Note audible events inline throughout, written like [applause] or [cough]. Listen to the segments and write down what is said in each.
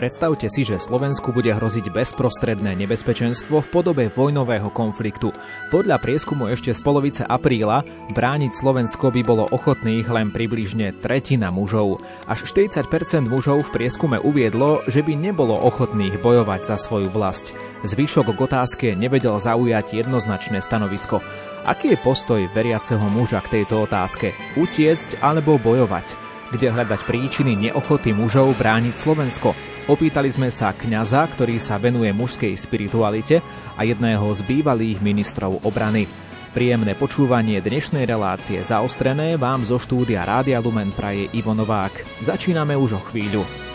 Predstavte si, že Slovensku bude hroziť bezprostredné nebezpečenstvo v podobe vojnového konfliktu. Podľa prieskumu ešte z polovice apríla brániť Slovensko by bolo ochotných len približne tretina mužov. Až 40% mužov v prieskume uviedlo, že by nebolo ochotných bojovať za svoju vlast. Zvyšok k otázke nevedel zaujať jednoznačné stanovisko. Aký je postoj veriaceho muža k tejto otázke? Utiecť alebo bojovať? Kde hľadať príčiny neochoty mužov brániť Slovensko. Opýtali sme sa kňaza, ktorý sa venuje mužskej spiritualite a jedného z bývalých ministrov obrany. Príjemné počúvanie dnešnej relácie zaostrené vám zo štúdia Rádia Lumen praje Ivo Novák. Začíname už o chvíľu.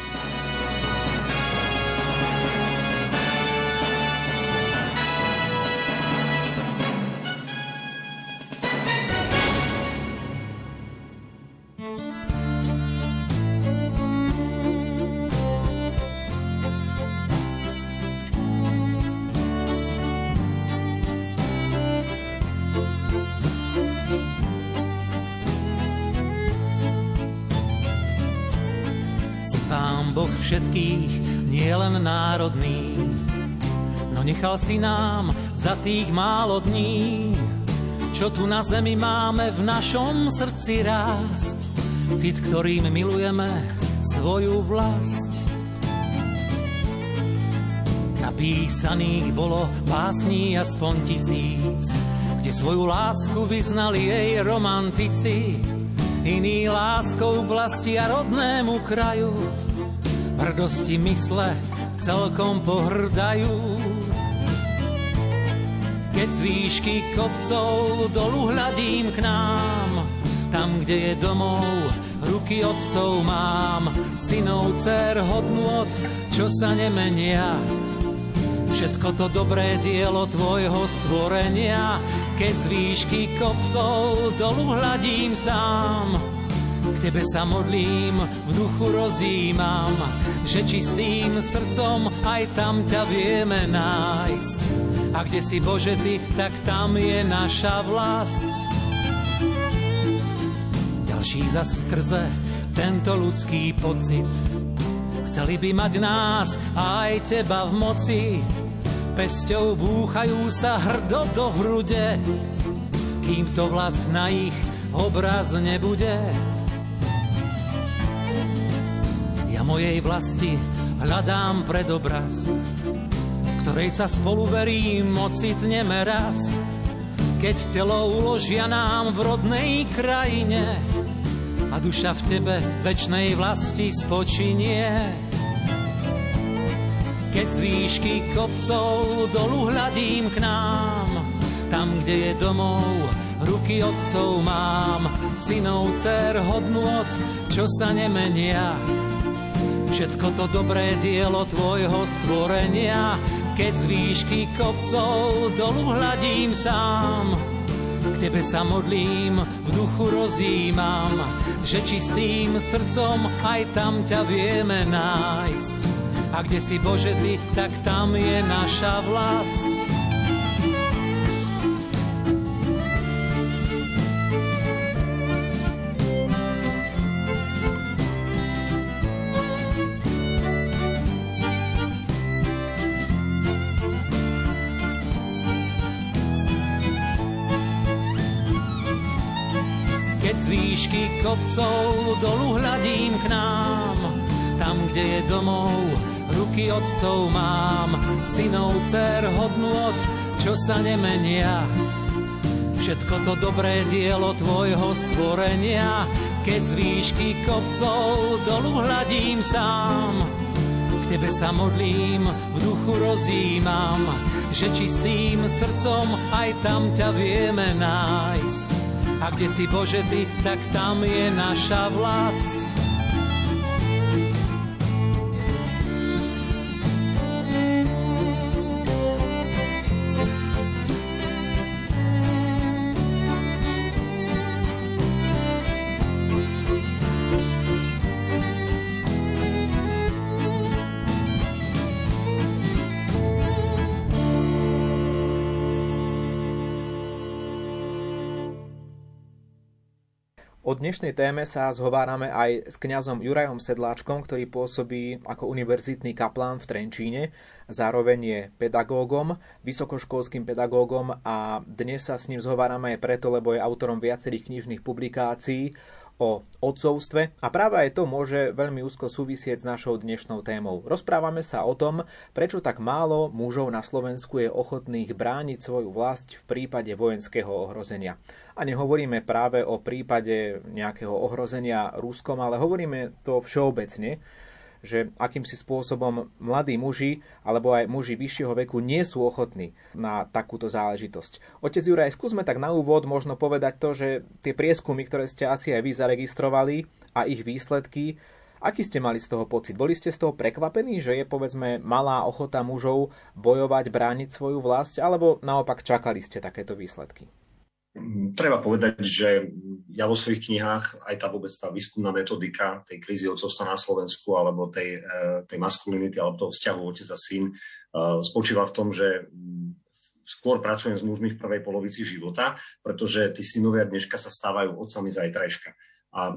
Všetkých, nie len národný. No nechal si nám za tých málo dní, čo tu na zemi máme v našom srdci rásť. Cit, ktorým milujeme svoju vlast. Napísaných bolo básní aspoň tisíc, kde svoju lásku vyznali jej romantici, iný láskou vlasti a rodnému kraju hrdosti mysle celkom pohrdajú. Keď z výšky kopcov dolu hľadím k nám, tam, kde je domov, ruky otcov mám, synov, dcer, hodnot, čo sa nemenia. Všetko to dobré dielo tvojho stvorenia, keď z výšky kopcov dolu hľadím sám, k tebe sa modlím, v duchu rozímam, že čistým srdcom aj tam ťa vieme nájsť. A kde si Bože ty, tak tam je naša vlast. Ďalší za skrze tento ľudský pocit. Chceli by mať nás aj teba v moci. Pesťou búchajú sa hrdo do hrude, kým to vlast na ich obraz nebude. Mojej vlasti hľadám predobraz, ktorej sa spolu verím ocitneme raz, keď telo uložia nám v rodnej krajine a duša v tebe večnej vlasti spočinie. Keď z výšky kopcov dolu hľadím k nám, tam, kde je domov, ruky otcov mám, synov, dcer, hodnot, čo sa nemenia, všetko to dobré dielo tvojho stvorenia, keď z výšky kopcov dolu hľadím sám. K tebe sa modlím, v duchu rozímam, že čistým srdcom aj tam ťa vieme nájsť. A kde si Bože ty, tak tam je naša vlast. Kopcov dolu hľadím k nám. Tam, kde je domov, ruky otcov mám, synov, dcer, hodnot, čo sa nemenia. Všetko to dobré dielo tvojho stvorenia, keď z výšky kopcov dolu hľadím sám. K tebe sa modlím, v duchu rozímam, že čistým srdcom aj tam ťa vieme nájsť a kde si Bože Ty, tak tam je naša vlast. Dnešnej téme sa zhovárame aj s kňazom Jurajom Sedláčkom, ktorý pôsobí ako univerzitný kaplán v Trenčíne. Zároveň je pedagógom, vysokoškolským pedagógom a dnes sa s ním zhovárame aj preto, lebo je autorom viacerých knižných publikácií o odcovstve a práve aj to môže veľmi úzko súvisieť s našou dnešnou témou. Rozprávame sa o tom, prečo tak málo mužov na Slovensku je ochotných brániť svoju vlast v prípade vojenského ohrozenia. A nehovoríme práve o prípade nejakého ohrozenia Ruskom, ale hovoríme to všeobecne, že akýmsi spôsobom mladí muži alebo aj muži vyššieho veku nie sú ochotní na takúto záležitosť. Otec Juraj, skúsme tak na úvod možno povedať to, že tie prieskumy, ktoré ste asi aj vy zaregistrovali a ich výsledky, aký ste mali z toho pocit? Boli ste z toho prekvapení, že je povedzme malá ochota mužov bojovať, brániť svoju vlast, alebo naopak čakali ste takéto výsledky? Treba povedať, že ja vo svojich knihách, aj tá vôbec tá výskumná metodika tej krízy odcovstva na Slovensku, alebo tej, e, tej maskulinity, alebo toho vzťahu otec a syn, e, spočíva v tom, že skôr pracujem s mužmi v prvej polovici života, pretože tí synovia dneška sa stávajú otcami zajtrajška. A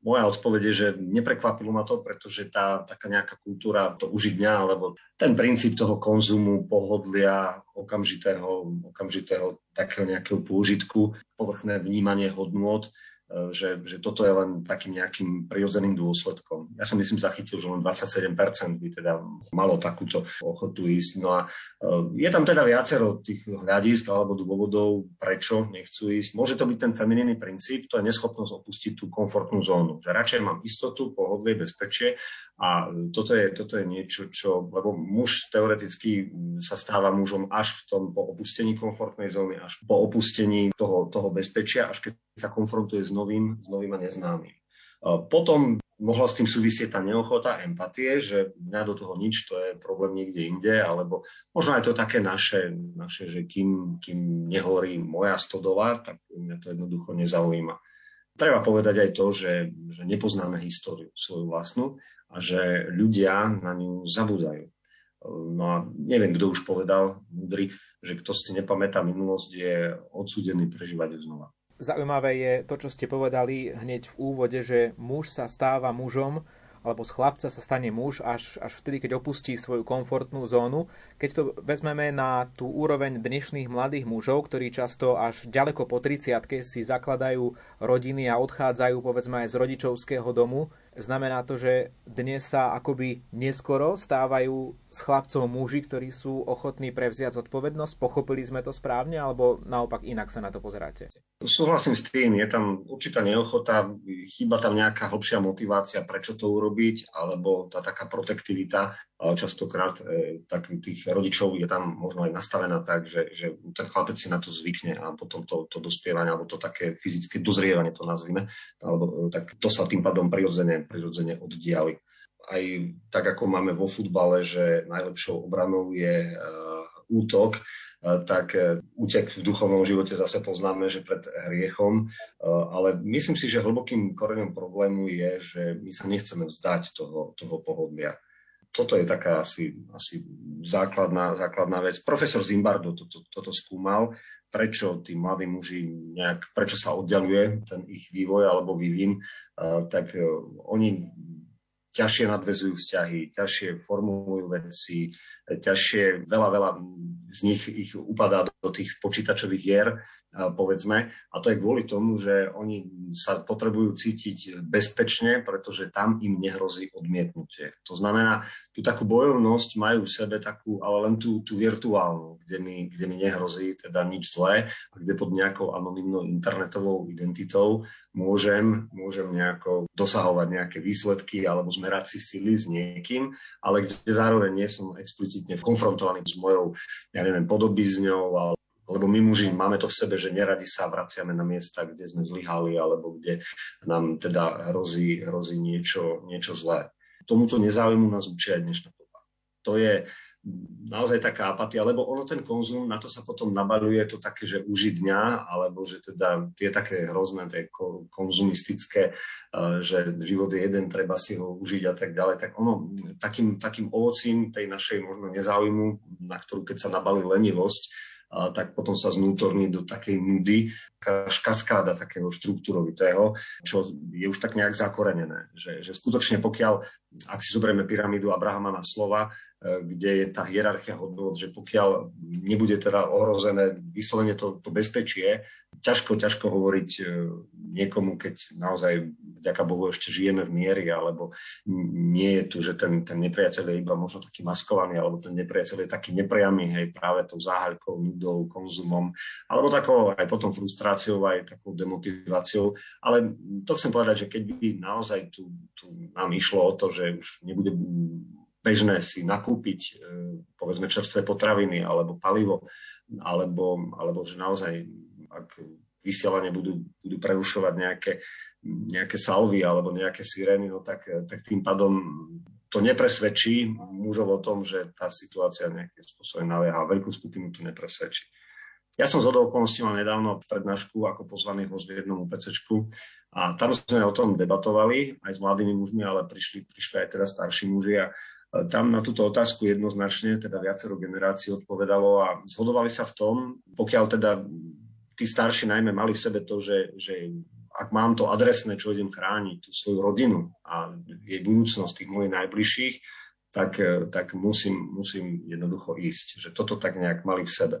moja odpoveď je, že neprekvapilo ma to, pretože tá taká nejaká kultúra to užiť dňa, alebo ten princíp toho konzumu, pohodlia, okamžitého, okamžitého takého nejakého pôžitku, povrchné vnímanie hodnôt, že, že toto je len takým nejakým prirodzeným dôsledkom. Ja som myslím zachytil, že len 27% by teda malo takúto ochotu ísť. No a e, je tam teda viacero tých hľadisk alebo dôvodov, prečo nechcú ísť. Môže to byť ten feminínny princíp, to je neschopnosť opustiť tú komfortnú zónu. Že radšej mám istotu, pohodlie, bezpečie a toto je, toto je niečo, čo, lebo muž teoreticky sa stáva mužom až v tom po opustení komfortnej zóny, až po opustení toho, toho bezpečia, až keď sa konfrontuje s novým, s novým a neznámym. Potom mohla s tým súvisieť tá neochota empatie, že mňa do toho nič, to je problém niekde inde, alebo možno aj to také naše, naše že kým, kým nehorí moja stodola, tak mňa to jednoducho nezaujíma. Treba povedať aj to, že, že nepoznáme históriu svoju vlastnú a že ľudia na ňu zabúdajú. No a neviem, kto už povedal, múdry, že kto si nepamätá minulosť, je odsúdený prežívať ju znova. Zaujímavé je to, čo ste povedali hneď v úvode, že muž sa stáva mužom, alebo z chlapca sa stane muž až, až vtedy, keď opustí svoju komfortnú zónu. Keď to vezmeme na tú úroveň dnešných mladých mužov, ktorí často až ďaleko po 30 si zakladajú rodiny a odchádzajú povedzme aj z rodičovského domu, Znamená to, že dnes sa akoby neskoro stávajú s chlapcov muži, ktorí sú ochotní prevziať zodpovednosť? Pochopili sme to správne, alebo naopak inak sa na to pozeráte? Súhlasím s tým, je tam určitá neochota, chýba tam nejaká hlbšia motivácia, prečo to urobiť, alebo tá taká protektivita. Častokrát e, tak tých rodičov je tam možno aj nastavená tak, že, že ten chlapec si na to zvykne a potom to, to dospievanie, alebo to také fyzické dozrievanie to nazvime, alebo e, tak to sa tým pádom prirodzene prirodzene oddiali. Aj tak, ako máme vo futbale, že najlepšou obranou je uh, útok, uh, tak uh, útek v duchovnom živote zase poznáme, že pred hriechom. Ale myslím si, že hlbokým koreňom problému je, že my sa nechceme vzdať toho, toho pohodlia toto je taká asi, asi základná, základná vec. Profesor Zimbardo toto, toto skúmal prečo tí mladí muži nejak, prečo sa oddialuje ten ich vývoj alebo vývin, tak oni ťažšie nadvezujú vzťahy, ťažšie formulujú veci, ťažšie, veľa, veľa z nich ich upadá do tých počítačových hier, povedzme. A to je kvôli tomu, že oni sa potrebujú cítiť bezpečne, pretože tam im nehrozí odmietnutie. To znamená, tú takú bojovnosť majú v sebe takú, ale len tú, tú virtuálnu, kde mi, kde mi nehrozí teda nič zlé a kde pod nejakou anonimnou internetovou identitou môžem, môžem nejako dosahovať nejaké výsledky alebo zmerať si sily s niekým, ale kde zároveň nie som explicitne konfrontovaný s mojou, ja neviem, podobizňou lebo my muži máme to v sebe, že neradi sa vraciame na miesta, kde sme zlyhali alebo kde nám teda hrozí, hrozí niečo, niečo zlé. Tomuto nezáujmu nás učia aj dnešná doba. To je naozaj taká apatia, lebo ono ten konzum, na to sa potom nabaľuje to také, že uži dňa, alebo že teda tie také hrozné, tie konzumistické, eh, že život je jeden, treba si ho užiť a tak ďalej, tak ono takým, takým ovocím tej našej možno nezáujmu, na ktorú keď sa nabalí lenivosť, tak potom sa znútorní do takej nudy, kaskáda takého štruktúrovitého, čo je už tak nejak zakorenené. Že, že skutočne pokiaľ, ak si zoberieme pyramídu Abrahama na slova, kde je tá hierarchia hodnot, že pokiaľ nebude teda ohrozené vyslovene to, to bezpečie, ťažko, ťažko hovoriť e, niekomu, keď naozaj vďaka Bohu ešte žijeme v miery, alebo nie je tu, že ten, ten nepriateľ je iba možno taký maskovaný, alebo ten nepriateľ je taký nepriamy, hej, práve tou záhaľkou, nudou, konzumom, alebo takou aj potom frustráciou, aj takou demotiváciou. Ale to chcem povedať, že keď by naozaj tu, tu nám išlo o to, že už nebude bežné si nakúpiť e, povedzme čerstvé potraviny alebo palivo, alebo, alebo že naozaj ak vysielanie budú, budú prerušovať nejaké, nejaké salvy alebo nejaké sirény, no tak, tak tým pádom to nepresvedčí mužov o tom, že tá situácia nejakým spôsobom nalieha. Veľkú skupinu to nepresvedčí. Ja som z okolností mal nedávno prednášku ako pozvaný host v jednom UPCčku a tam sme o tom debatovali aj s mladými mužmi, ale prišli, prišli aj teda starší muži a tam na túto otázku jednoznačne teda viacero generácií odpovedalo a zhodovali sa v tom, pokiaľ teda tí starší najmä mali v sebe to, že, že ak mám to adresné, čo idem chrániť, tú svoju rodinu a jej budúcnosť tých mojich najbližších, tak, tak musím, musím jednoducho ísť. Že toto tak nejak mali v sebe.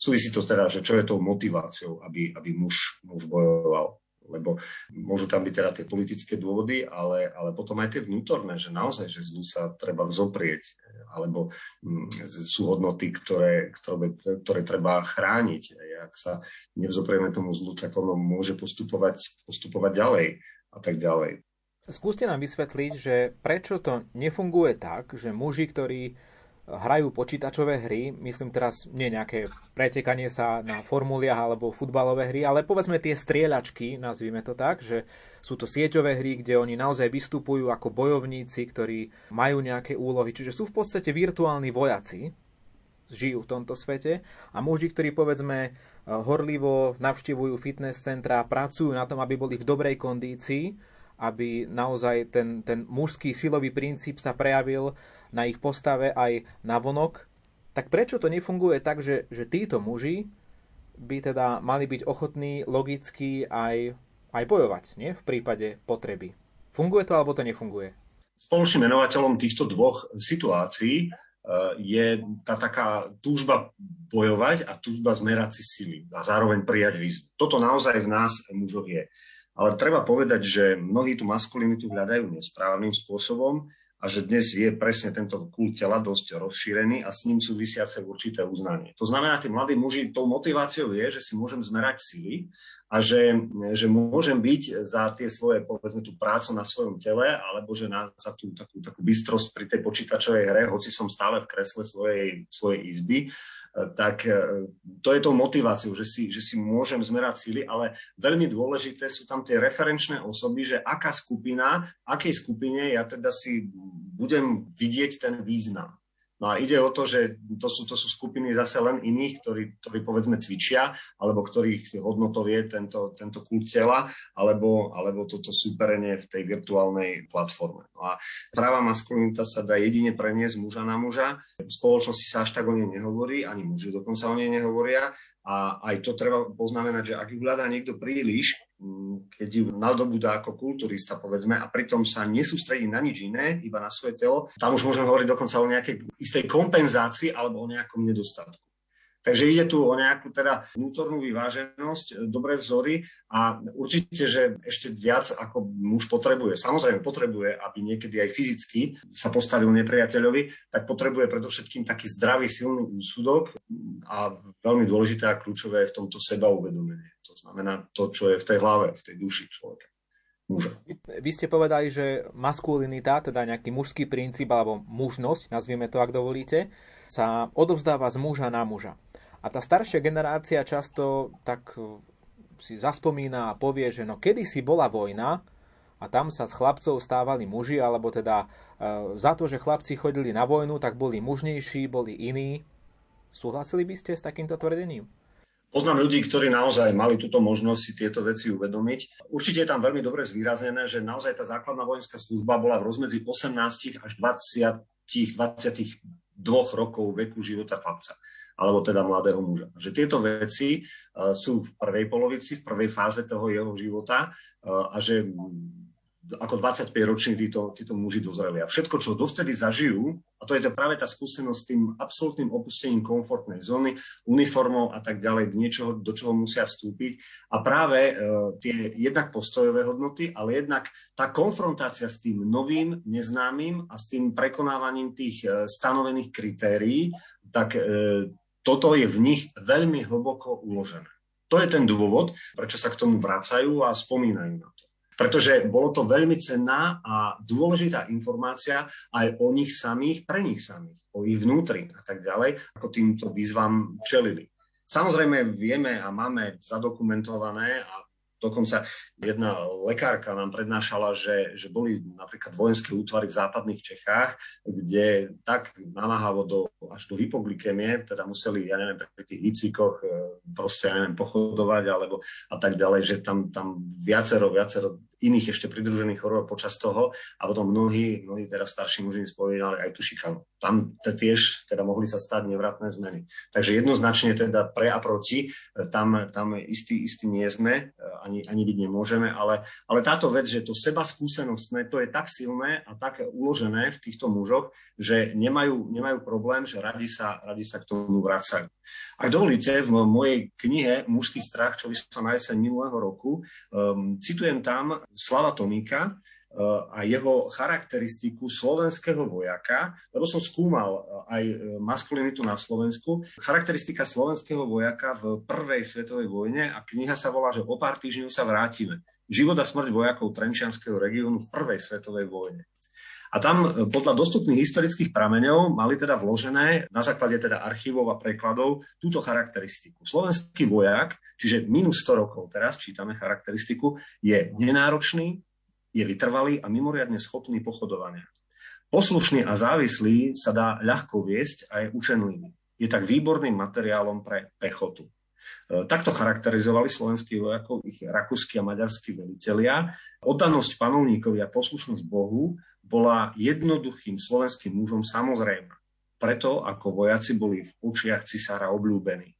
Súvisí to teda, že čo je tou motiváciou, aby, aby muž, muž bojoval lebo môžu tam byť teda tie politické dôvody, ale, ale potom aj tie vnútorné, že naozaj, že zlu sa treba vzoprieť, alebo mm, sú hodnoty, ktoré, ktoré, ktoré treba chrániť. Ak sa nevzoprieme tomu zlu, tak ono môže postupovať, postupovať ďalej a tak ďalej. Skúste nám vysvetliť, že prečo to nefunguje tak, že muži, ktorí hrajú počítačové hry, myslím teraz nie nejaké pretekanie sa na formuliach alebo futbalové hry, ale povedzme tie strieľačky, nazvime to tak, že sú to sieťové hry, kde oni naozaj vystupujú ako bojovníci, ktorí majú nejaké úlohy, čiže sú v podstate virtuálni vojaci, žijú v tomto svete. A muži, ktorí povedzme horlivo navštevujú fitness centra, pracujú na tom, aby boli v dobrej kondícii, aby naozaj ten, ten mužský silový princíp sa prejavil na ich postave aj na vonok, tak prečo to nefunguje tak, že, že títo muži by teda mali byť ochotní logicky aj, aj bojovať nie? v prípade potreby? Funguje to alebo to nefunguje? Spoločným menovateľom týchto dvoch situácií e, je tá taká túžba bojovať a túžba zmerať si sily a zároveň prijať výzvu. Toto naozaj v nás mužov je. Ale treba povedať, že mnohí tú maskulinitu hľadajú nesprávnym spôsobom a že dnes je presne tento kult tela dosť rozšírený a s ním súvisiace určité uznanie. To znamená, tí mladí muži, tou motiváciou je, že si môžem zmerať sily a že, že môžem byť za tie svoje, povedzme, tú prácu na svojom tele, alebo že na, za tú takú, takú bystrosť pri tej počítačovej hre, hoci som stále v kresle svojej, svojej izby, tak e, to je tou motiváciou, že si, že si môžem zmerať síly, ale veľmi dôležité sú tam tie referenčné osoby, že aká skupina, akej skupine ja teda si budem vidieť ten význam. No a ide o to, že to sú, to sú skupiny zase len iných, ktorí, ktorí povedzme cvičia, alebo ktorých hodnotov je tento, tento kult tela, alebo, alebo toto súperenie v tej virtuálnej platforme. No a práva maskulinita sa dá jedine preniesť muža na muža. V spoločnosti sa až tak o nej nehovorí, ani muži dokonca o nej nehovoria. A aj to treba poznamenať, že ak ju hľadá niekto príliš, mm, keď ju nadobúda ako kulturista, povedzme, a pritom sa nesústredí na nič iné, iba na svoje telo, tam už môžeme hovoriť dokonca o nejakej istej kompenzácii alebo o nejakom nedostatku. Takže ide tu o nejakú teda vnútornú vyváženosť, e, dobré vzory a určite, že ešte viac ako muž potrebuje. Samozrejme potrebuje, aby niekedy aj fyzicky sa postavil nepriateľovi, tak potrebuje predovšetkým taký zdravý, silný úsudok a veľmi dôležité a kľúčové je v tomto seba uvedomenie. To znamená to, čo je v tej hlave, v tej duši človeka. Muža. Vy ste povedali, že maskulinita, teda nejaký mužský princíp alebo mužnosť, nazvieme to, ak dovolíte, sa odovzdáva z muža na muža. A tá staršia generácia často tak e, si zaspomína a povie, že no kedysi bola vojna a tam sa z chlapcov stávali muži, alebo teda e, za to, že chlapci chodili na vojnu, tak boli mužnejší, boli iní. Súhlasili by ste s takýmto tvrdením? Poznám ľudí, ktorí naozaj mali túto možnosť si tieto veci uvedomiť. Určite je tam veľmi dobre zvýraznené, že naozaj tá základná vojenská služba bola v rozmedzi 18 až 20, 22 rokov veku života chlapca. Alebo teda mladého muža. Že tieto veci sú v prvej polovici, v prvej fáze toho jeho života a že ako 25-roční títo, títo muži dozreli. A všetko, čo dovtedy zažijú, a to je to práve tá skúsenosť s tým absolútnym opustením komfortnej zóny, uniformou a tak ďalej, niečoho, do čoho musia vstúpiť. A práve e, tie jednak postojové hodnoty, ale jednak tá konfrontácia s tým novým, neznámym a s tým prekonávaním tých e, stanovených kritérií, tak e, toto je v nich veľmi hlboko uložené. To je ten dôvod, prečo sa k tomu vracajú a spomínajú na to pretože bolo to veľmi cenná a dôležitá informácia aj o nich samých, pre nich samých, o ich vnútri a tak ďalej, ako týmto výzvam čelili. Samozrejme vieme a máme zadokumentované a Dokonca jedna lekárka nám prednášala, že, že boli napríklad vojenské útvary v západných Čechách, kde tak namáhavo do, až do hypoglykemie, teda museli, ja neviem, pri tých výcvikoch e, proste, ja neviem, pochodovať alebo a tak ďalej, že tam, tam viacero, viacero iných ešte pridružených chorôb počas toho a potom mnohí, mnohí teraz starší muži spomínali aj tú šikanu. Tam tiež teda mohli sa stať nevratné zmeny. Takže jednoznačne teda pre a proti, tam, tam istý, istý nie sme, e, ani, ani byť nemôžeme, ale, ale táto vec, že to seba skúsenostné, to je tak silné a tak uložené v týchto mužoch, že nemajú, nemajú problém, že radi sa, radi sa k tomu vracajú. Ak dovolíte, v mojej knihe Mužský strach, čo vyšla na jeseň minulého roku, um, citujem tam Slava Tomíka, a jeho charakteristiku slovenského vojaka, lebo som skúmal uh, aj uh, maskulinitu na Slovensku. Charakteristika slovenského vojaka v prvej svetovej vojne a kniha sa volá, že o pár týždňov sa vrátime. Život a smrť vojakov Trenčianského regiónu v prvej svetovej vojne. A tam e, podľa dostupných historických prameňov mali teda vložené na základe teda archívov a prekladov túto charakteristiku. Slovenský vojak, čiže minus 100 rokov teraz čítame charakteristiku, je nenáročný, je vytrvalý a mimoriadne schopný pochodovania. Poslušný a závislý sa dá ľahko viesť a je učenlivý. Je tak výborným materiálom pre pechotu. E, takto charakterizovali slovenských vojakov ich rakúsky a maďarskí velitelia. Oddanosť panovníkovi a poslušnosť Bohu bola jednoduchým slovenským mužom samozrejme. Preto ako vojaci boli v očiach cisára obľúbení.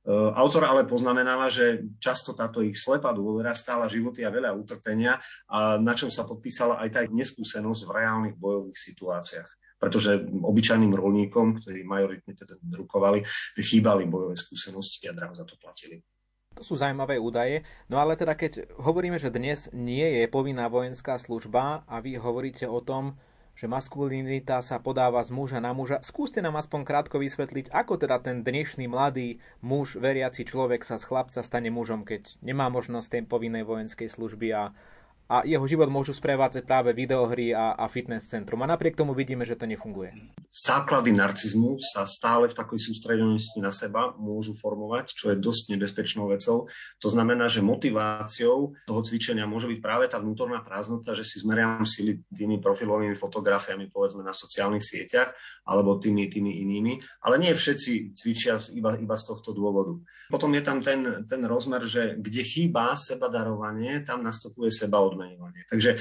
E, autor ale poznamenáva, že často táto ich slepá dôvera stála životy a veľa utrpenia, a na čom sa podpísala aj tá neskúsenosť v reálnych bojových situáciách. Pretože obyčajným rolníkom, ktorí majoritne teda drukovali, chýbali bojové skúsenosti a draho za to platili. To sú zaujímavé údaje. No ale teda keď hovoríme, že dnes nie je povinná vojenská služba a vy hovoríte o tom, že maskulinita sa podáva z muža na muža. Skúste nám aspoň krátko vysvetliť, ako teda ten dnešný mladý muž, veriaci človek sa z chlapca stane mužom, keď nemá možnosť tej povinnej vojenskej služby a a jeho život môžu sprevádzať práve videohry a, a fitness centrum. A napriek tomu vidíme, že to nefunguje. Základy narcizmu sa stále v takej sústredenosti na seba môžu formovať, čo je dosť nebezpečnou vecou. To znamená, že motiváciou toho cvičenia môže byť práve tá vnútorná prázdnota, že si zmeriam sily tými profilovými fotografiami, povedzme na sociálnych sieťach, alebo tými, tými inými. Ale nie všetci cvičia iba, iba z tohto dôvodu. Potom je tam ten, ten rozmer, že kde chýba seba darovanie, tam nastupuje seba odmenovanie odmeňovanie. Takže e,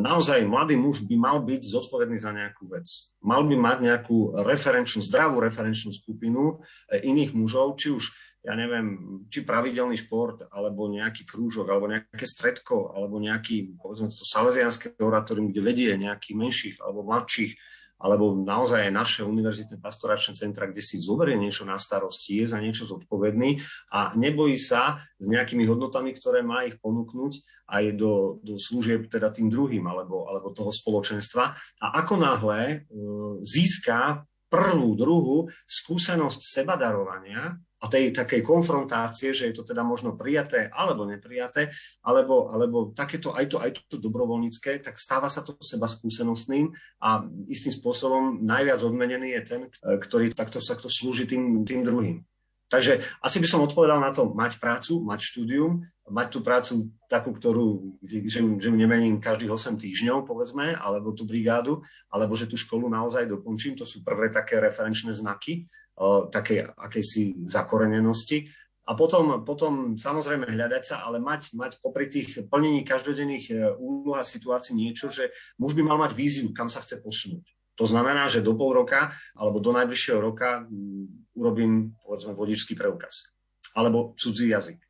naozaj mladý muž by mal byť zodpovedný za nejakú vec. Mal by mať nejakú referenčnú, zdravú referenčnú skupinu e, iných mužov, či už ja neviem, či pravidelný šport, alebo nejaký krúžok, alebo nejaké stredko, alebo nejaký, povedzme to, salesianské oratórium, kde vedie nejakých menších alebo mladších alebo naozaj aj naše univerzitné pastoračné centra, kde si zoberie niečo na starosti, je za niečo zodpovedný a nebojí sa s nejakými hodnotami, ktoré má ich ponúknuť aj do, do služieb teda tým druhým alebo, alebo toho spoločenstva. A ako náhle e, získa prvú, druhú skúsenosť sebadarovania, a tej takej konfrontácie, že je to teda možno prijaté alebo neprijaté, alebo, alebo takéto aj to, aj to dobrovoľnícke, tak stáva sa to seba skúsenostným a istým spôsobom najviac odmenený je ten, ktorý takto sa to slúži tým, tým druhým. Takže asi by som odpovedal na to mať prácu, mať štúdium, mať tú prácu takú, ktorú, že, že ju nemením každých 8 týždňov, povedzme, alebo tú brigádu, alebo že tú školu naozaj dokončím. To sú prvé také referenčné znaky takej akejsi zakorenenosti. A potom, potom samozrejme hľadať sa, ale mať, mať popri tých plnení každodenných e, úloh a situácií niečo, že muž by mal mať víziu, kam sa chce posunúť. To znamená, že do pol roka alebo do najbližšieho roka urobím, povedzme, vodičský preukaz. Alebo cudzí jazyk.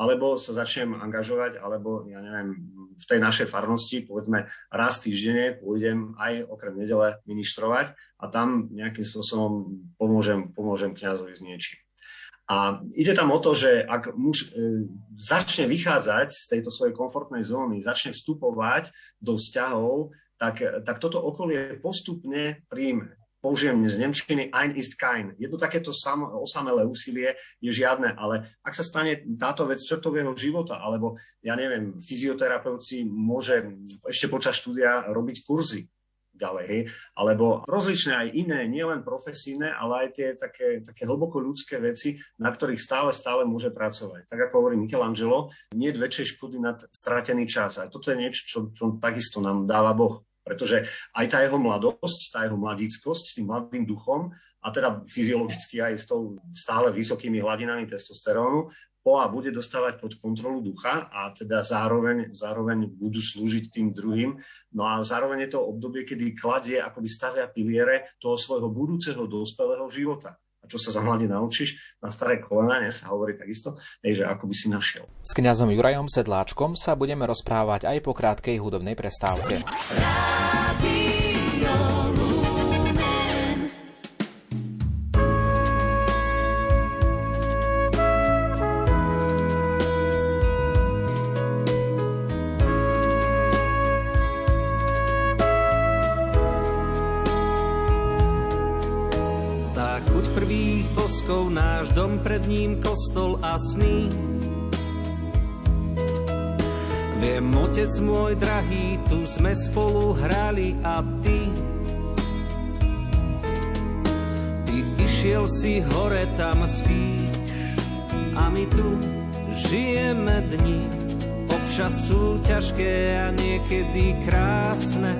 Alebo sa začnem angažovať, alebo, ja neviem, v tej našej farnosti, povedzme, raz týždenne pôjdem aj okrem nedele ministrovať a tam nejakým spôsobom pomôžem, pomôžem kňazovi s niečím. A ide tam o to, že ak muž e, začne vychádzať z tejto svojej komfortnej zóny, začne vstupovať do vzťahov, tak, tak toto okolie postupne príjme použijem z Nemčiny ein ist kein. Jedno takéto sam, osamelé úsilie je žiadne, ale ak sa stane táto vec črtou jeho života, alebo ja neviem, fyzioterapeuti môže ešte počas štúdia robiť kurzy ďalej, alebo rozličné aj iné, nielen profesíne, ale aj tie také, také hlboko ľudské veci, na ktorých stále, stále môže pracovať. Tak ako hovorí Michelangelo, nie väčšej škody nad stratený čas. A toto je niečo, čo, čo takisto nám dáva Boh. Pretože aj tá jeho mladosť, tá jeho mladíckosť s tým mladým duchom a teda fyziologicky aj s tou stále vysokými hladinami testosterónu, POA bude dostávať pod kontrolu ducha a teda zároveň, zároveň budú slúžiť tým druhým. No a zároveň je to obdobie, kedy kladie, akoby stavia piliere toho svojho budúceho dospelého života čo sa za mladí naučíš, na staré kolena, ne, sa hovorí takisto, je, že ako by si našiel. S kňazom Jurajom Sedláčkom sa budeme rozprávať aj po krátkej hudobnej prestávke. láskou kostol a sny. Viem, otec môj drahý, tu sme spolu hrali a ty Ty išiel si hore, tam spíš a my tu žijeme dni. Občas sú ťažké a niekedy krásne,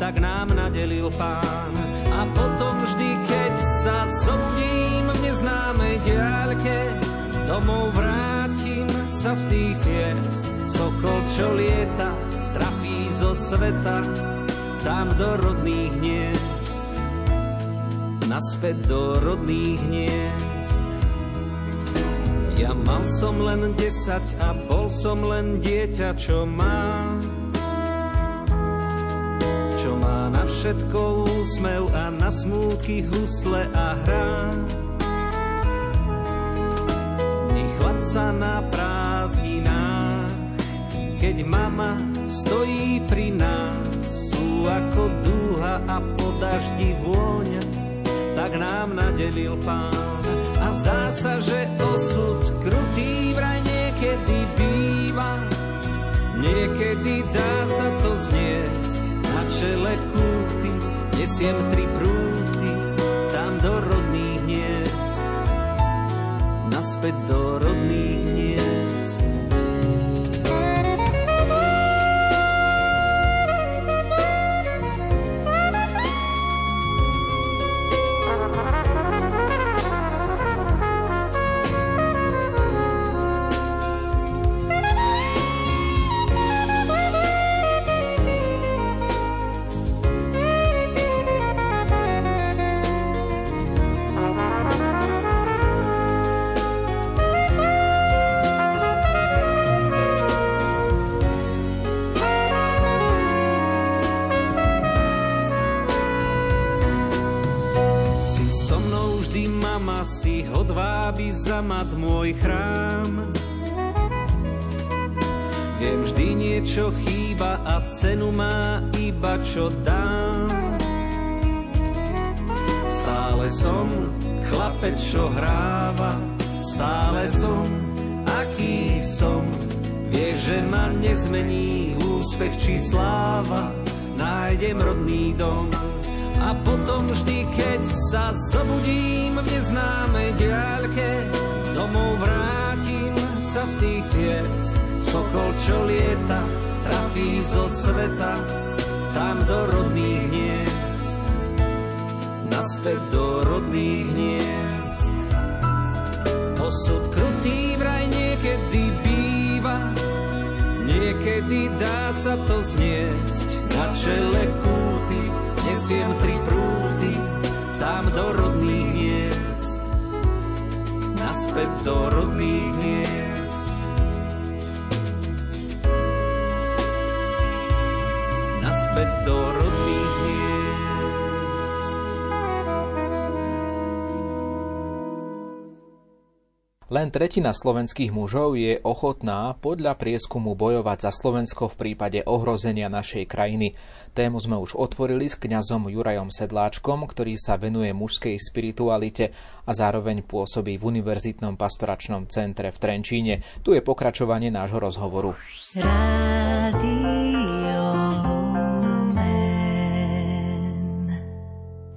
tak nám nadelil pán. A potom vždy, keď sa zobudím v neznámej diaľke, domov vrátim sa z tých ciest. Sokol, čo lieta, trafí zo sveta, tam do rodných hniezd. Naspäť do rodných hniezd. Ja mal som len desať a bol som len dieťa, čo má čo má na všetko úsmev a na smútky husle a hrá. Chlapca na prázdninách, keď mama stojí pri nás, sú ako dúha a po daždi vôňa, tak nám nadelil pán. A zdá sa, že osud krutý vraj niekedy býva, niekedy dá sa to znieť na čele kúty, nesiem tri prúty, tam do rodných hniezd, naspäť do mat môj chrám. Viem, vždy niečo chýba a cenu má iba čo dám. Stále som chlapec, čo hráva, stále som, aký som. Vieš, že ma nezmení úspech či sláva, nájdem rodný dom. A potom vždy, keď sa zobudím v neznámej diaľke, domov vrátim sa z tých ciest. Sokol, čo lieta, trafí zo sveta, tam do rodných hniezd. Naspäť do rodných hniezd. Osud krutý vraj niekedy býva, niekedy dá sa to zniesť. Na čele kúty Nesiem tri prúdy tam do rodných miest, naspäť do rodných miest. Len tretina slovenských mužov je ochotná podľa prieskumu bojovať za Slovensko v prípade ohrozenia našej krajiny. Tému sme už otvorili s kňazom Jurajom Sedláčkom, ktorý sa venuje mužskej spiritualite a zároveň pôsobí v Univerzitnom pastoračnom centre v Trenčíne. Tu je pokračovanie nášho rozhovoru.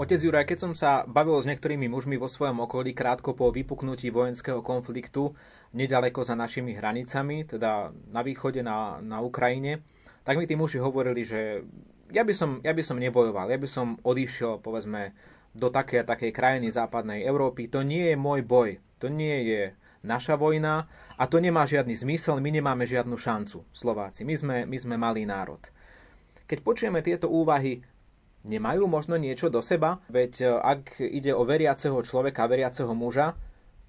Otec Juraj, keď som sa bavil s niektorými mužmi vo svojom okolí krátko po vypuknutí vojenského konfliktu nedaleko za našimi hranicami, teda na východe, na, na Ukrajine, tak mi tí muži hovorili, že ja by, som, ja by som nebojoval, ja by som odišiel, povedzme, do takej a takej krajiny západnej Európy. To nie je môj boj, to nie je naša vojna a to nemá žiadny zmysel, my nemáme žiadnu šancu, Slováci. My sme, my sme malý národ. Keď počujeme tieto úvahy, nemajú možno niečo do seba? Veď e, ak ide o veriaceho človeka, veriaceho muža,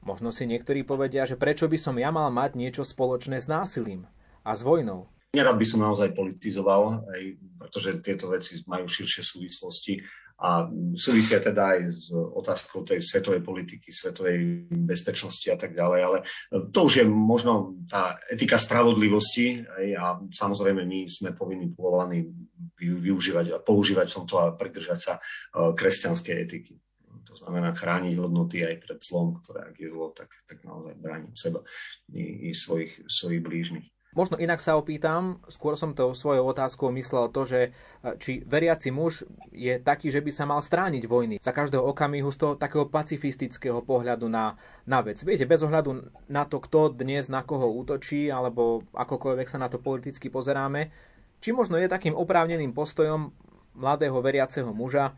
možno si niektorí povedia, že prečo by som ja mal mať niečo spoločné s násilím a s vojnou. Nerad by som naozaj politizoval, aj, pretože tieto veci majú širšie súvislosti a súvisia teda aj s otázkou tej svetovej politiky, svetovej bezpečnosti a tak ďalej, ale to už je možno tá etika spravodlivosti aj, a samozrejme my sme povinní povolaní využívať a používať v tomto a pridržať sa e, kresťanskej etiky. To znamená chrániť hodnoty aj pred zlom, ktoré ak je zlo, tak, tak naozaj brániť seba i, i svojich, svojich blížnych. Možno inak sa opýtam, skôr som to svojou otázkou myslel to, že e, či veriaci muž je taký, že by sa mal strániť vojny za každého okamihu z toho takého pacifistického pohľadu na, na vec. Viete, bez ohľadu na to, kto dnes na koho útočí, alebo akokoľvek sa na to politicky pozeráme, či možno je takým oprávneným postojom mladého veriaceho muža,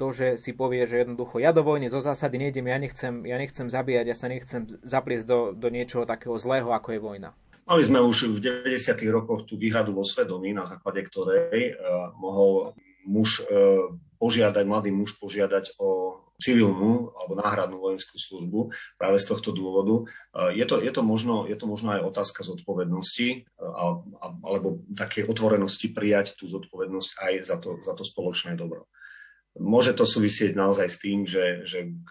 to, že si povie, že jednoducho ja do vojny zo zásady nejdem, ja nechcem, ja nechcem zabíjať, ja sa nechcem zapliesť do, do niečoho takého zlého, ako je vojna. Mali sme už v 90. rokoch tú výhradu vo svedomí, na základe ktorej uh, mohol muž uh, požiadať, mladý muž požiadať o civilnú alebo náhradnú vojenskú službu práve z tohto dôvodu. Uh, je to, je to, možno, je to možno aj otázka zodpovednosti alebo také otvorenosti prijať tú zodpovednosť aj za to, za to spoločné dobro. Môže to súvisieť naozaj s tým, že, že k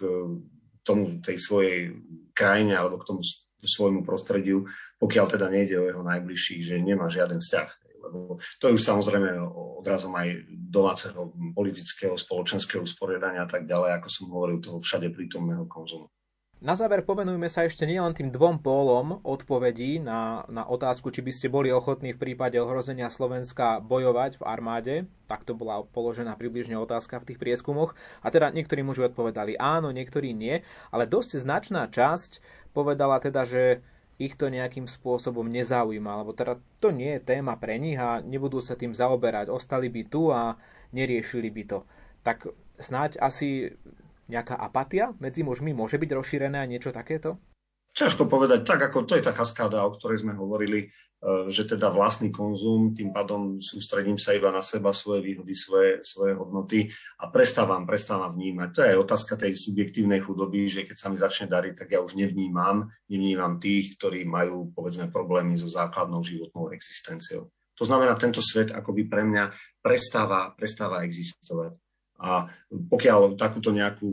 tomu tej svojej krajine alebo k tomu svojmu prostrediu, pokiaľ teda nejde o jeho najbližších, že nemá žiaden vzťah. Lebo to je už samozrejme odrazom aj domáceho politického, spoločenského usporiadania a tak ďalej, ako som hovoril, toho všade prítomného konzumu. Na záver povenujme sa ešte nielen tým dvom pólom odpovedí na, na otázku, či by ste boli ochotní v prípade ohrozenia Slovenska bojovať v armáde. Tak to bola položená približne otázka v tých prieskumoch. A teda niektorí muži odpovedali áno, niektorí nie, ale dosť značná časť povedala teda, že ich to nejakým spôsobom nezaujíma, lebo teda to nie je téma pre nich a nebudú sa tým zaoberať. Ostali by tu a neriešili by to. Tak snáď asi nejaká apatia medzi mužmi môže byť rozšírená niečo takéto? Ťažko povedať, tak ako to je tá kaskáda, o ktorej sme hovorili, e, že teda vlastný konzum, tým pádom sústredím sa iba na seba, svoje výhody, svoje, svoje hodnoty a prestávam, prestávam vnímať. To je otázka tej subjektívnej chudoby, že keď sa mi začne dariť, tak ja už nevnímam, nevnímam tých, ktorí majú, povedzme, problémy so základnou životnou existenciou. To znamená, tento svet akoby pre mňa prestáva, prestáva existovať. A pokiaľ takúto nejakú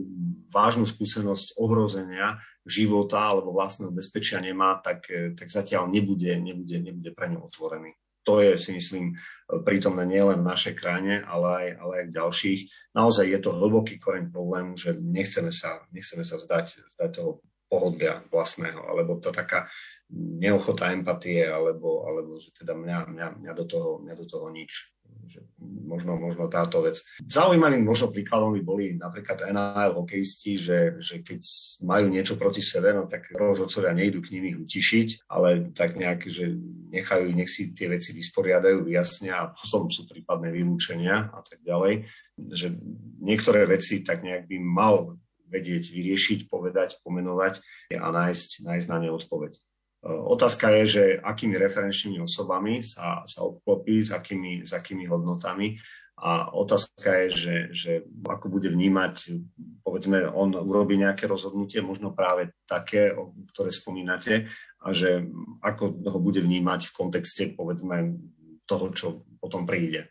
vážnu skúsenosť ohrozenia života alebo vlastného bezpečia nemá, tak, eh, tak zatiaľ nebude, nebude, nebude pre ňu otvorený. To je, si myslím, prítomné nielen v našej krajine, ale aj, ale aj v ďalších. Naozaj je to hlboký koreň problému, že nechceme sa, nechceme sa vzdať, vzdať toho pohodlia vlastného, alebo to taká neochota empatie, alebo, alebo že teda mňa, mňa, mňa, do toho, mňa do toho nič že možno, možno táto vec. Zaujímavým možno príkladom by boli napríklad NHL hokejisti, že, že keď majú niečo proti sebe, no tak rozhodcovia nejdú k nimi utišiť, ale tak nejak, že nechajú, nech si tie veci vysporiadajú, vyjasnia a potom sú prípadné vylúčenia a tak ďalej. Že niektoré veci tak nejak by mal vedieť vyriešiť, povedať, pomenovať a nájsť, nájsť na ne odpoveď. Otázka je, že akými referenčnými osobami sa, sa obklopí, s akými, s akými hodnotami A otázka je, že, že ako bude vnímať, povedzme, on urobí nejaké rozhodnutie, možno práve také, ktoré spomínate, a že ako ho bude vnímať v kontexte, povedzme, toho, čo potom príde.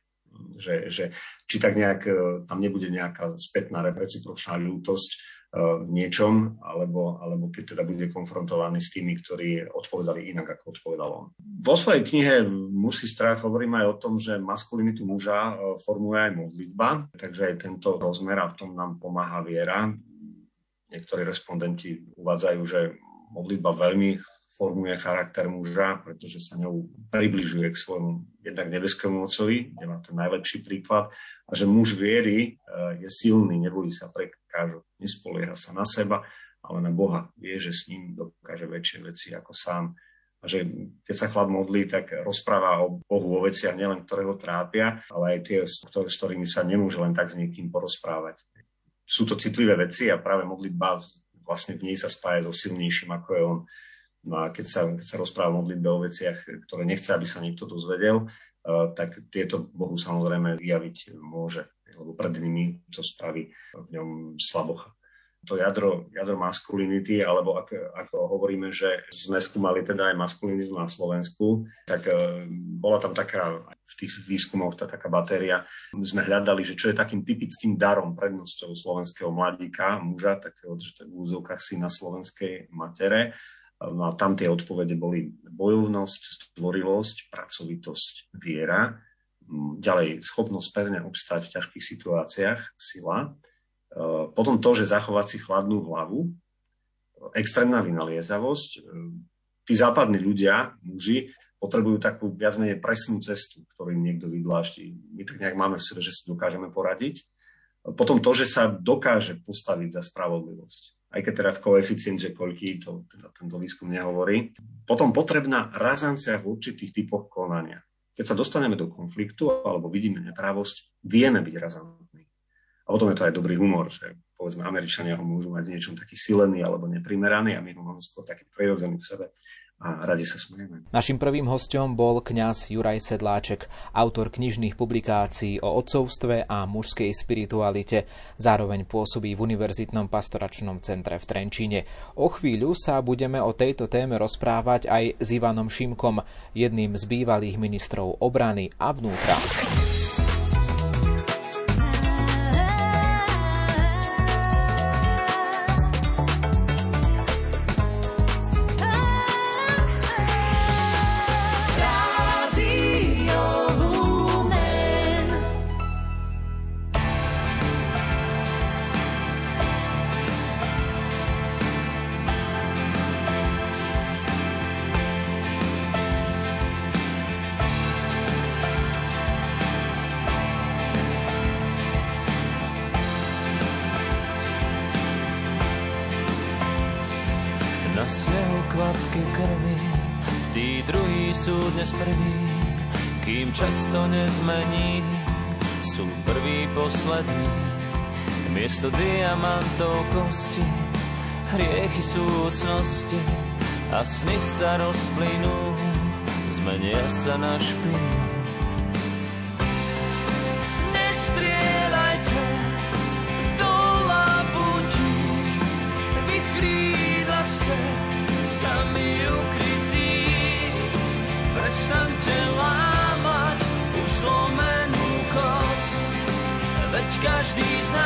Že, že či tak nejak, e, tam nebude nejaká spätná recipročná ľútosť v niečom, alebo, alebo keď teda bude konfrontovaný s tými, ktorí odpovedali inak, ako odpovedal on. Vo svojej knihe Musí strach hovorím aj o tom, že maskulinitu muža e, formuje aj modlitba, takže aj tento rozmer a v tom nám pomáha viera. Niektorí respondenti uvádzajú, že modlitba veľmi formuje charakter muža, pretože sa ňou približuje k svojmu jednak nebeskému otcovi, kde má ten najlepší príklad, a že muž viery eh, je silný, nebojí sa prekážok, nespolieha sa na seba, ale na Boha. Vie, že s ním dokáže väčšie veci ako sám. A že keď sa chlap modlí, tak rozpráva o Bohu, o veciach nielen, ktoré ho trápia, ale aj tie, s ktorými sa nemôže len tak s niekým porozprávať. Sú to citlivé veci a práve modlitba vlastne v nej sa spája so silnejším, ako je on. No a keď sa, keď sa rozpráva modlitbe o veciach, ktoré nechce, aby sa niekto dozvedel, eh, tak tieto Bohu samozrejme vyjaviť môže, lebo pred nimi to spraví v ňom slabocha. To jadro, jadro maskulinity, alebo ako, ako hovoríme, že sme skúmali teda aj maskulinitu na Slovensku, tak eh, bola tam taká, v tých výskumoch tá taká batéria, sme hľadali, že čo je takým typickým darom, prednosťou slovenského mladíka, muža, takého, že v úzovkách si na slovenskej matere a tam tie odpovede boli bojovnosť, stvorilosť, pracovitosť, viera, ďalej schopnosť pevne obstať v ťažkých situáciách, sila, e, potom to, že zachovať si chladnú hlavu, extrémna vynaliezavosť. E, tí západní ľudia, muži, potrebujú takú viac menej presnú cestu, ktorú im niekto vydláždi. My tak nejak máme v sebe, že si dokážeme poradiť. Potom to, že sa dokáže postaviť za spravodlivosť aj keď v koeficient, že koľký, to teda tento výskum nehovorí. Potom potrebná razancia v určitých typoch konania. Keď sa dostaneme do konfliktu alebo vidíme nepravosť, vieme byť razantní. A potom je to aj dobrý humor, že povedzme Američania ho môžu mať niečom taký silený alebo neprimeraný a my ho máme skôr taký prirodzený v sebe a radi sa smejeme. Našim prvým hostom bol kňaz Juraj Sedláček, autor knižných publikácií o otcovstve a mužskej spiritualite. Zároveň pôsobí v Univerzitnom pastoračnom centre v Trenčíne. O chvíľu sa budeme o tejto téme rozprávať aj s Ivanom Šimkom, jedným z bývalých ministrov obrany a vnútra. Často nezmení, sú prví poslední. Miesto diamantov kosti, hriechy súcnosti a sny sa rozplynú, zmenia sa na špinu. Každý z nás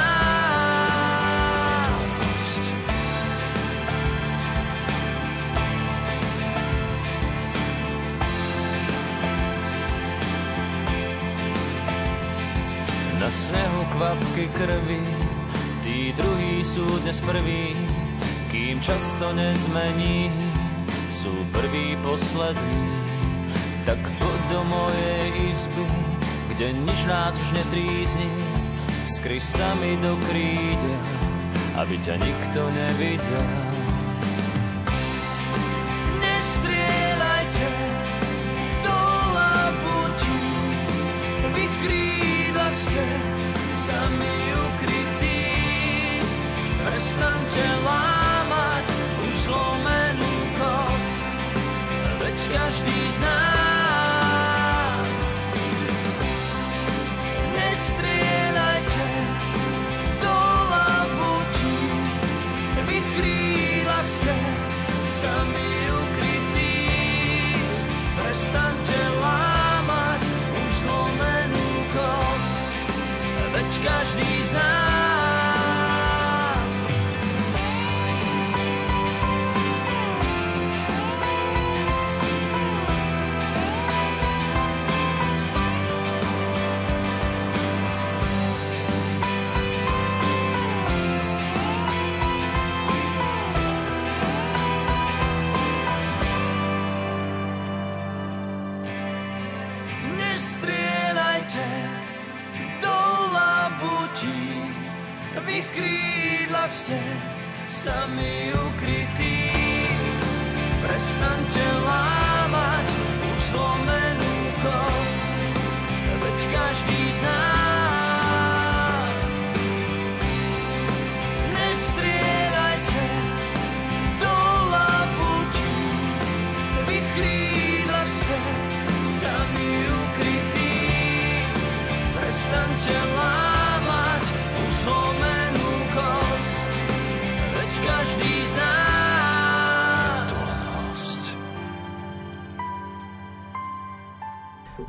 Na snehu kvapky krvi, tí druhí sú dnes prví, kým často nezmení, sú prví poslední tak poď do mojej izby, kde nič nás už netrízni. Skry sa mi do kríďa, aby ťa nikto nevidel. Nestrieľajte do labutí, v ich krídlach ste sami ukrytí. Prestaňte lámať už zlomenú kost, veď každý z nás sami ukrytí. Prestaňte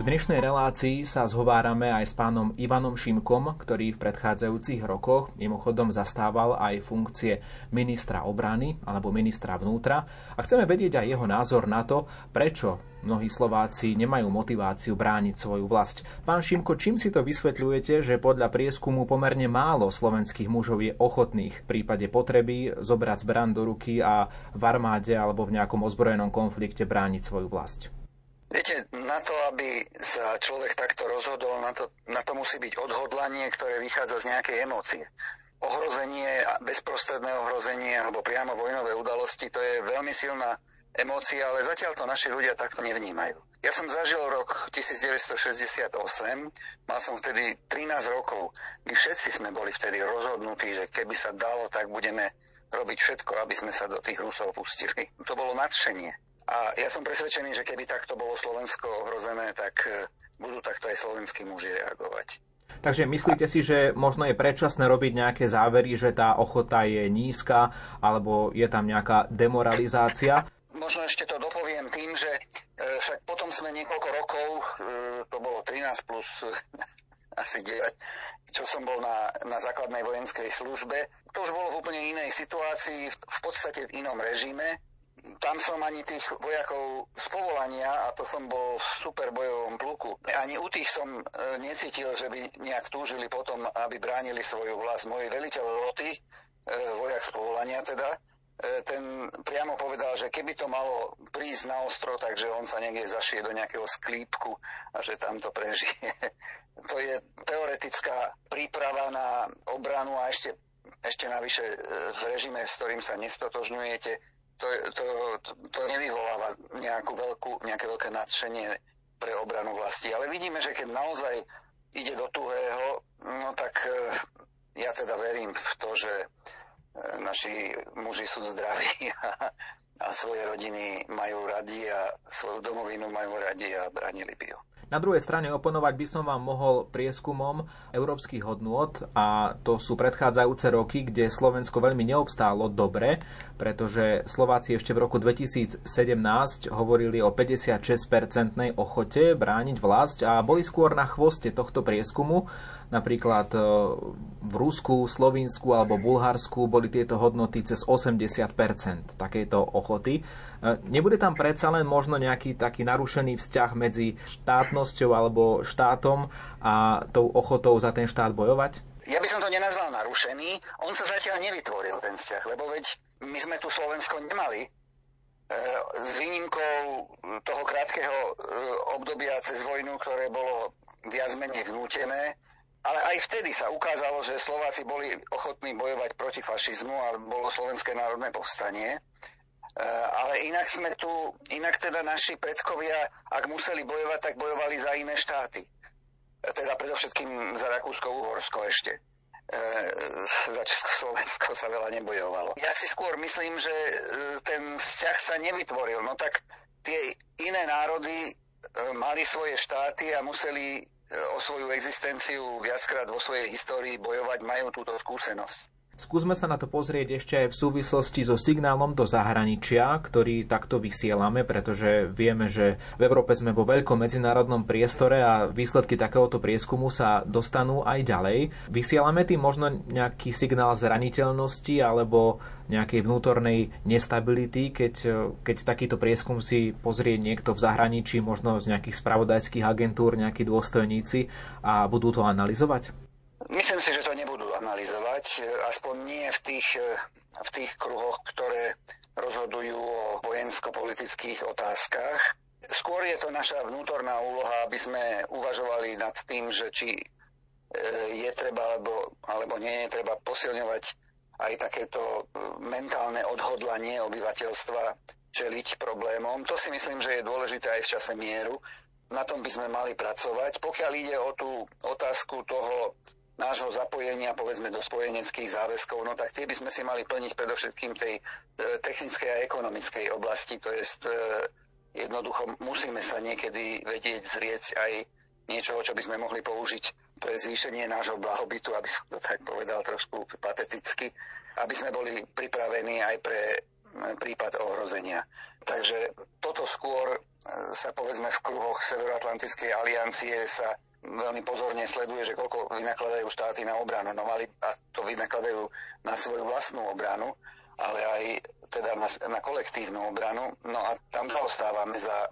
dnešnej relácii sa zhovárame aj s pánom Ivanom Šimkom, ktorý v predchádzajúcich rokoch mimochodom zastával aj funkcie ministra obrany alebo ministra vnútra a chceme vedieť aj jeho názor na to, prečo mnohí Slováci nemajú motiváciu brániť svoju vlast. Pán Šimko, čím si to vysvetľujete, že podľa prieskumu pomerne málo slovenských mužov je ochotných v prípade potreby zobrať zbran do ruky a v armáde alebo v nejakom ozbrojenom konflikte brániť svoju vlast? Viete, na to, aby sa človek takto rozhodol, na to, na to musí byť odhodlanie, ktoré vychádza z nejakej emócie. Ohrozenie, bezprostredné ohrozenie alebo priamo vojnové udalosti, to je veľmi silná emócia, ale zatiaľ to naši ľudia takto nevnímajú. Ja som zažil rok 1968, mal som vtedy 13 rokov. My všetci sme boli vtedy rozhodnutí, že keby sa dalo, tak budeme robiť všetko, aby sme sa do tých Rusov pustili. To bolo nadšenie. A ja som presvedčený, že keby takto bolo Slovensko ohrozené, tak e, budú takto aj slovenskí muži reagovať. Takže myslíte si, že možno je predčasné robiť nejaké závery, že tá ochota je nízka, alebo je tam nejaká demoralizácia? Možno ešte to dopoviem tým, že e, však potom sme niekoľko rokov, e, to bolo 13 plus [laughs] asi 9, čo som bol na, na základnej vojenskej službe. To už bolo v úplne inej situácii, v podstate v inom režime tam som ani tých vojakov z povolania, a to som bol v super bojovom pluku, ani u tých som e, necítil, že by nejak túžili potom, aby bránili svoju vlast. Môj veliteľ roty, e, vojak z povolania teda, e, ten priamo povedal, že keby to malo prísť na ostro, takže on sa niekde zašie do nejakého sklípku a že tam to prežije. [laughs] to je teoretická príprava na obranu a ešte, ešte navyše v režime, s ktorým sa nestotožňujete, to, to, to, nevyvoláva nejakú veľkú, nejaké veľké nadšenie pre obranu vlasti. Ale vidíme, že keď naozaj ide do tuhého, no tak e, ja teda verím v to, že e, naši muži sú zdraví [laughs] a, a svoje rodiny majú radi a svoju domovinu majú radi a branili by ju. Na druhej strane oponovať by som vám mohol prieskumom európskych hodnôt a to sú predchádzajúce roky, kde Slovensko veľmi neobstálo dobre, pretože Slováci ešte v roku 2017 hovorili o 56-percentnej ochote brániť vlast a boli skôr na chvoste tohto prieskumu Napríklad e, v Rusku, Slovinsku alebo Bulharsku boli tieto hodnoty cez 80% takejto ochoty. E, nebude tam predsa len možno nejaký taký narušený vzťah medzi štátnosťou alebo štátom a tou ochotou za ten štát bojovať? Ja by som to nenazval narušený. On sa zatiaľ nevytvoril ten vzťah, lebo veď my sme tu Slovensko nemali e, s výnimkou toho krátkeho obdobia cez vojnu, ktoré bolo viac menej vnútené, ale aj vtedy sa ukázalo, že Slováci boli ochotní bojovať proti fašizmu a bolo Slovenské národné povstanie. E, ale inak sme tu, inak teda naši predkovia, ak museli bojovať, tak bojovali za iné štáty. E, teda predovšetkým za Rakúsko-Uhorsko ešte. E, za Československo sa veľa nebojovalo. Ja si skôr myslím, že ten vzťah sa nevytvoril. No tak tie iné národy mali svoje štáty a museli o svoju existenciu viackrát vo svojej histórii bojovať, majú túto skúsenosť. Skúsme sa na to pozrieť ešte aj v súvislosti so signálom do zahraničia, ktorý takto vysielame, pretože vieme, že v Európe sme vo veľkom medzinárodnom priestore a výsledky takéhoto prieskumu sa dostanú aj ďalej. Vysielame tým možno nejaký signál zraniteľnosti alebo nejakej vnútornej nestability, keď, keď takýto prieskum si pozrie niekto v zahraničí, možno z nejakých spravodajských agentúr, nejakí dôstojníci a budú to analyzovať? Myslím si, že to nebudú analyzovať, aspoň nie v tých, v tých kruhoch, ktoré rozhodujú o vojensko-politických otázkach. Skôr je to naša vnútorná úloha, aby sme uvažovali nad tým, že či e, je treba alebo, alebo nie je treba posilňovať aj takéto e, mentálne odhodlanie obyvateľstva čeliť problémom. To si myslím, že je dôležité aj v čase mieru. Na tom by sme mali pracovať. Pokiaľ ide o tú otázku toho nášho zapojenia povedzme do spojeneckých záväzkov, no tak tie by sme si mali plniť predovšetkým tej e, technickej a ekonomickej oblasti, to je e, jednoducho musíme sa niekedy vedieť zrieť aj niečoho, čo by sme mohli použiť pre zvýšenie nášho blahobytu, aby som to tak povedal trošku pateticky, aby sme boli pripravení aj pre e, prípad ohrozenia. Takže toto skôr sa povedzme v kruhoch Severoatlantickej aliancie sa veľmi pozorne sleduje, že koľko vynakladajú štáty na obranu. No mali, a to vynakladajú na svoju vlastnú obranu, ale aj teda na, na kolektívnu obranu. No a tam zaostávame za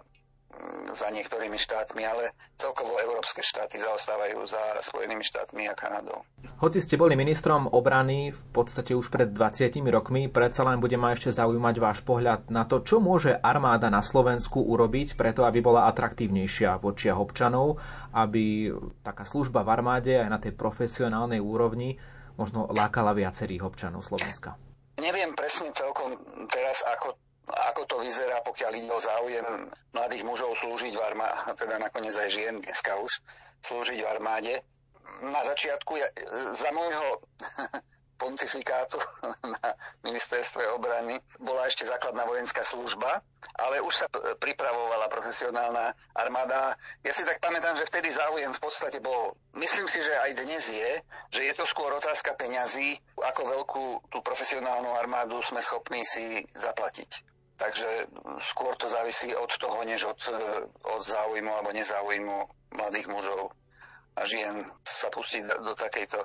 za niektorými štátmi, ale celkovo európske štáty zaostávajú za Spojenými štátmi a Kanadou. Hoci ste boli ministrom obrany v podstate už pred 20 rokmi, predsa len bude ma ešte zaujímať váš pohľad na to, čo môže armáda na Slovensku urobiť preto, aby bola atraktívnejšia v očiach občanov, aby taká služba v armáde aj na tej profesionálnej úrovni možno lákala viacerých občanov Slovenska. Neviem presne celkom teraz, ako ako to vyzerá, pokiaľ ide o záujem mladých mužov slúžiť v armáde, teda nakoniec aj žien dneska už, slúžiť v armáde. Na začiatku, ja, za môjho [laughs] pontifikátu [laughs] na ministerstve obrany bola ešte základná vojenská služba, ale už sa pripravovala profesionálna armáda. Ja si tak pamätám, že vtedy záujem v podstate bol, myslím si, že aj dnes je, že je to skôr otázka peňazí, ako veľkú tú profesionálnu armádu sme schopní si zaplatiť. Takže skôr to závisí od toho, než od, od záujmu alebo nezáujmu mladých mužov a žien sa pustiť do, do takejto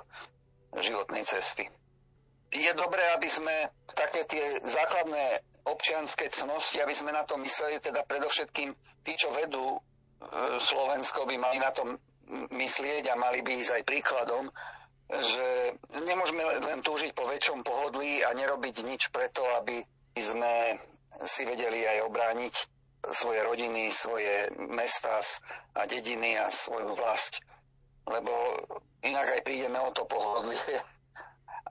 životnej cesty. Je dobré, aby sme také tie základné občianské cnosti, aby sme na to mysleli, teda predovšetkým tí, čo vedú e, Slovensko, by mali na to myslieť a mali by ísť aj príkladom, že nemôžeme len túžiť po väčšom pohodlí a nerobiť nič preto, aby sme si vedeli aj obrániť svoje rodiny, svoje mesta a dediny a svoju vlast. Lebo inak aj prídeme o to pohodlie. [laughs]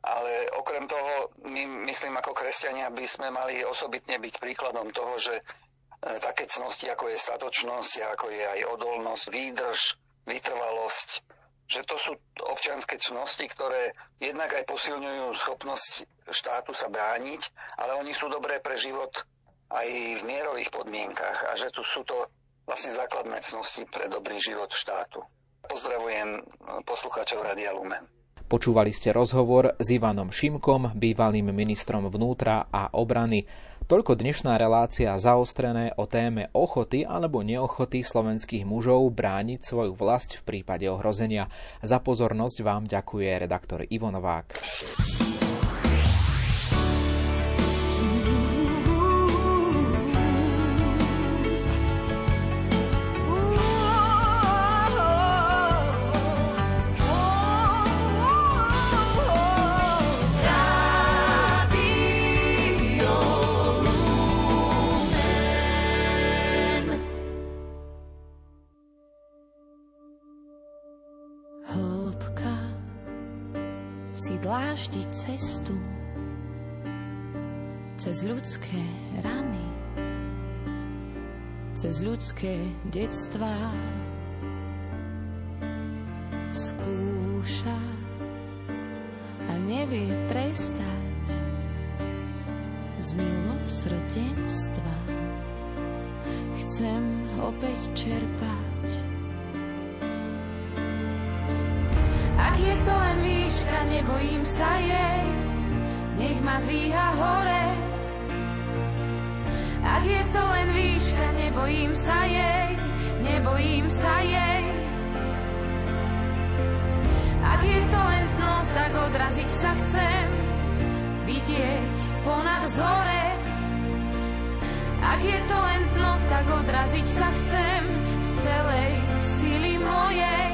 Ale okrem toho, my myslím ako kresťania by sme mali osobitne byť príkladom toho, že e, také cnosti, ako je statočnosť, ako je aj odolnosť, výdrž, vytrvalosť, že to sú občianske čnosti, ktoré jednak aj posilňujú schopnosť štátu sa brániť, ale oni sú dobré pre život aj v mierových podmienkach a že tu sú to vlastne základné cnosti pre dobrý život štátu. Pozdravujem poslucháčov Radia Lumen. Počúvali ste rozhovor s Ivanom Šimkom, bývalým ministrom vnútra a obrany. Toľko dnešná relácia zaostrené o téme ochoty alebo neochoty slovenských mužov brániť svoju vlast v prípade ohrozenia. Za pozornosť vám ďakuje redaktor Ivo Novák. Cez ľudské rany, cez ľudské detstva. Skúša a nevie prestať z milosrdenstva. Chcem opäť čerpať Ak je to len výška, nebojím sa jej. nech ma dvíha hore. Ak je to len výška, nebojím sa jej, nebojím sa jej. Ak je to len dno, tak odraziť sa chcem, vidieť ponad zore. Ak je to len dno, tak odraziť sa chcem z celej sily mojej.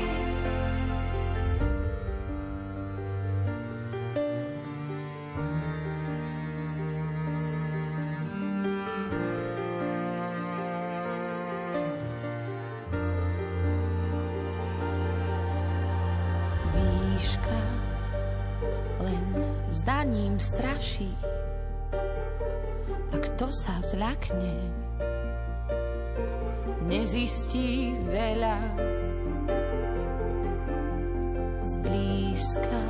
Straší a kto sa zľakne, nezistí veľa. Zblízka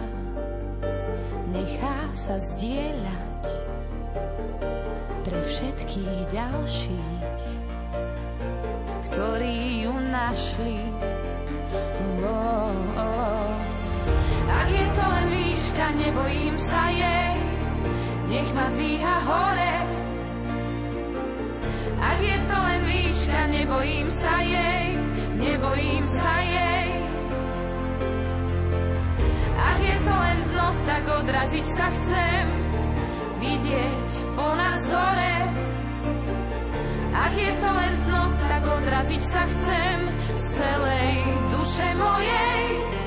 nechá sa zdieľať pre všetkých ďalších, ktorí ju našli. Oh, oh. Ak je to len výška, nebojím sa jej, nech ma dvíha hore. Ak je to len výška, nebojím sa jej, nebojím sa jej. Ak je to len dno, tak odraziť sa chcem, vidieť ponad zore. Ak je to len dno, tak odraziť sa chcem z celej duše mojej.